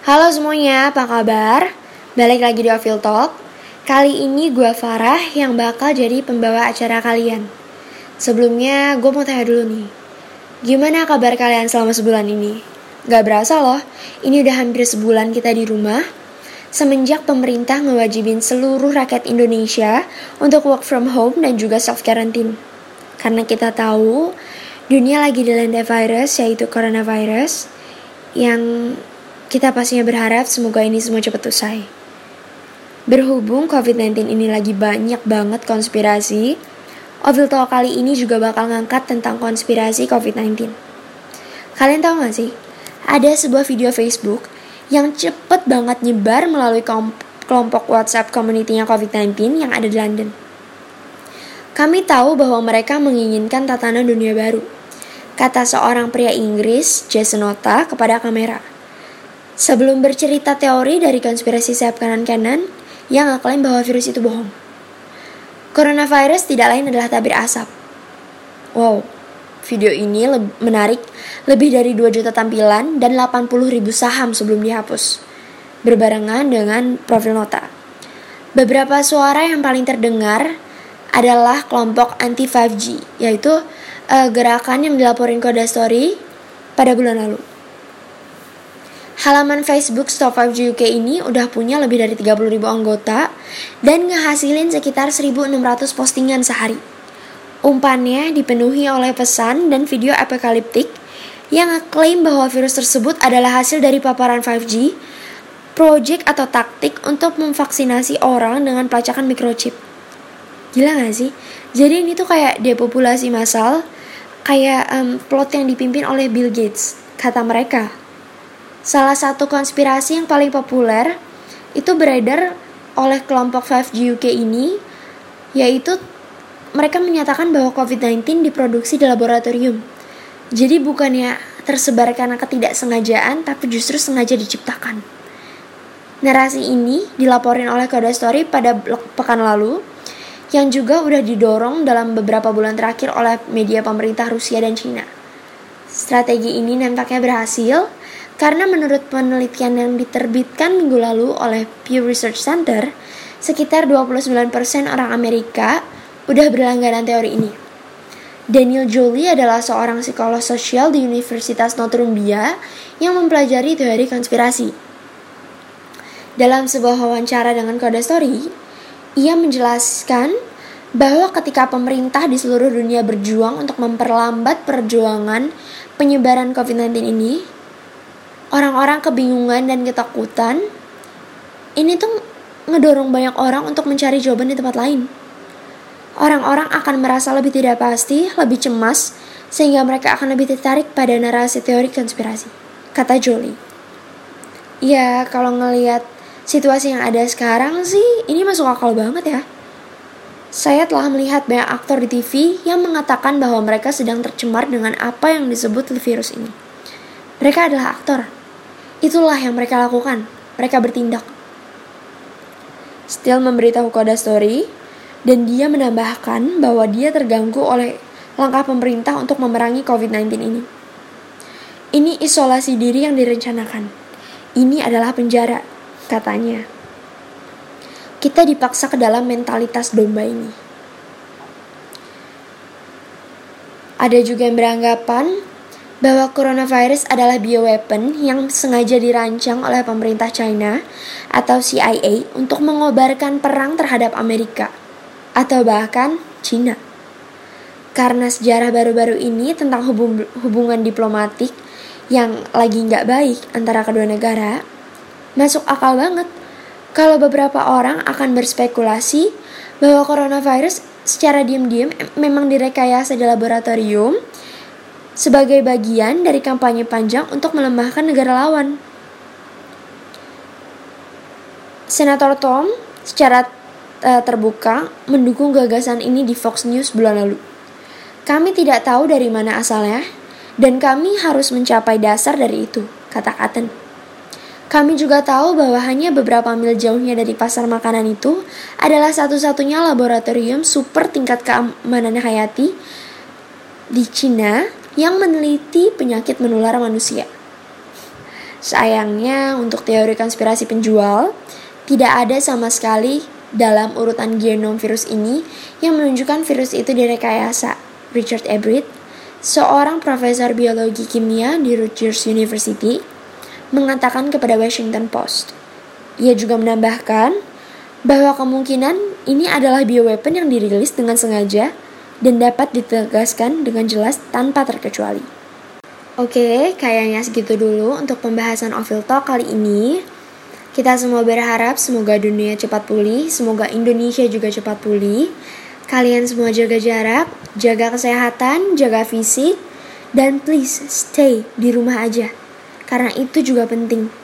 Halo semuanya, apa kabar? Balik lagi di Ofil Talk. Kali ini gue Farah yang bakal jadi pembawa acara kalian. Sebelumnya, gue mau tanya dulu nih. Gimana kabar kalian selama sebulan ini? Gak berasa loh, ini udah hampir sebulan kita di rumah. Semenjak pemerintah ngewajibin seluruh rakyat Indonesia untuk work from home dan juga self-quarantine. Karena kita tahu, dunia lagi dilanda virus yaitu coronavirus yang kita pastinya berharap semoga ini semua cepat usai. Berhubung COVID-19 ini lagi banyak banget konspirasi, Ovil Talk kali ini juga bakal ngangkat tentang konspirasi COVID-19. Kalian tahu gak sih? Ada sebuah video Facebook yang cepet banget nyebar melalui kelompok WhatsApp community-nya COVID-19 yang ada di London. Kami tahu bahwa mereka menginginkan tatanan dunia baru, kata seorang pria Inggris, Jason Nota, kepada kamera. Sebelum bercerita teori dari konspirasi sayap kanan-kanan yang ngeklaim bahwa virus itu bohong. Coronavirus tidak lain adalah tabir asap. Wow, video ini le menarik lebih dari 2 juta tampilan dan 80 ribu saham sebelum dihapus. Berbarengan dengan profil nota. Beberapa suara yang paling terdengar adalah kelompok anti 5G, yaitu uh, gerakan yang dilaporin Koda Story pada bulan lalu. Halaman Facebook Stop 5G UK ini udah punya lebih dari 30 ribu anggota dan ngehasilin sekitar 1600 postingan sehari. Umpannya dipenuhi oleh pesan dan video apokaliptik yang ngeklaim bahwa virus tersebut adalah hasil dari paparan 5G, project atau taktik untuk memvaksinasi orang dengan pelacakan microchip. Gila gak sih? Jadi ini tuh kayak depopulasi massal, kayak um, plot yang dipimpin oleh Bill Gates, kata mereka. Salah satu konspirasi yang paling populer itu beredar oleh kelompok 5G UK ini, yaitu mereka menyatakan bahwa COVID-19 diproduksi di laboratorium. Jadi bukannya tersebar karena ketidaksengajaan, tapi justru sengaja diciptakan. Narasi ini dilaporin oleh Koda Story pada pekan lalu, yang juga udah didorong dalam beberapa bulan terakhir oleh media pemerintah Rusia dan Cina. Strategi ini nampaknya berhasil, karena menurut penelitian yang diterbitkan minggu lalu oleh Pew Research Center, sekitar 29% orang Amerika udah berlangganan teori ini. Daniel Jolie adalah seorang psikolog sosial di Universitas Northumbria yang mempelajari teori konspirasi. Dalam sebuah wawancara dengan Kode Story, ia menjelaskan bahwa ketika pemerintah di seluruh dunia berjuang untuk memperlambat perjuangan penyebaran COVID-19 ini, orang-orang kebingungan dan ketakutan, ini tuh ngedorong banyak orang untuk mencari jawaban di tempat lain. Orang-orang akan merasa lebih tidak pasti, lebih cemas, sehingga mereka akan lebih tertarik pada narasi teori konspirasi, kata Jolie. Ya, kalau ngelihat situasi yang ada sekarang sih, ini masuk akal banget ya. Saya telah melihat banyak aktor di TV yang mengatakan bahwa mereka sedang tercemar dengan apa yang disebut virus ini. Mereka adalah aktor, Itulah yang mereka lakukan. Mereka bertindak. Still memberitahu Koda Story, dan dia menambahkan bahwa dia terganggu oleh langkah pemerintah untuk memerangi COVID-19 ini. Ini isolasi diri yang direncanakan. Ini adalah penjara, katanya. Kita dipaksa ke dalam mentalitas domba ini. Ada juga yang beranggapan bahwa coronavirus adalah bioweapon yang sengaja dirancang oleh pemerintah China atau CIA untuk mengobarkan perang terhadap Amerika atau bahkan China. Karena sejarah baru-baru ini tentang hubung hubungan diplomatik yang lagi nggak baik antara kedua negara, masuk akal banget kalau beberapa orang akan berspekulasi bahwa coronavirus secara diam-diam memang direkayasa di laboratorium sebagai bagian dari kampanye panjang untuk melemahkan negara lawan. Senator Tom secara uh, terbuka mendukung gagasan ini di Fox News bulan lalu. Kami tidak tahu dari mana asalnya, dan kami harus mencapai dasar dari itu, kata Katen. Kami juga tahu bahwa hanya beberapa mil jauhnya dari pasar makanan itu adalah satu-satunya laboratorium super tingkat keamanan hayati di Cina yang meneliti penyakit menular manusia. Sayangnya, untuk teori konspirasi penjual, tidak ada sama sekali dalam urutan genom virus ini yang menunjukkan virus itu direkayasa. Richard Ebrit, seorang profesor biologi kimia di Rutgers University, mengatakan kepada Washington Post. Ia juga menambahkan bahwa kemungkinan ini adalah bioweapon yang dirilis dengan sengaja dan dapat ditegaskan dengan jelas tanpa terkecuali. Oke, kayaknya segitu dulu untuk pembahasan Ovil Talk kali ini. Kita semua berharap semoga dunia cepat pulih, semoga Indonesia juga cepat pulih. Kalian semua jaga jarak, jaga kesehatan, jaga fisik, dan please stay di rumah aja. Karena itu juga penting.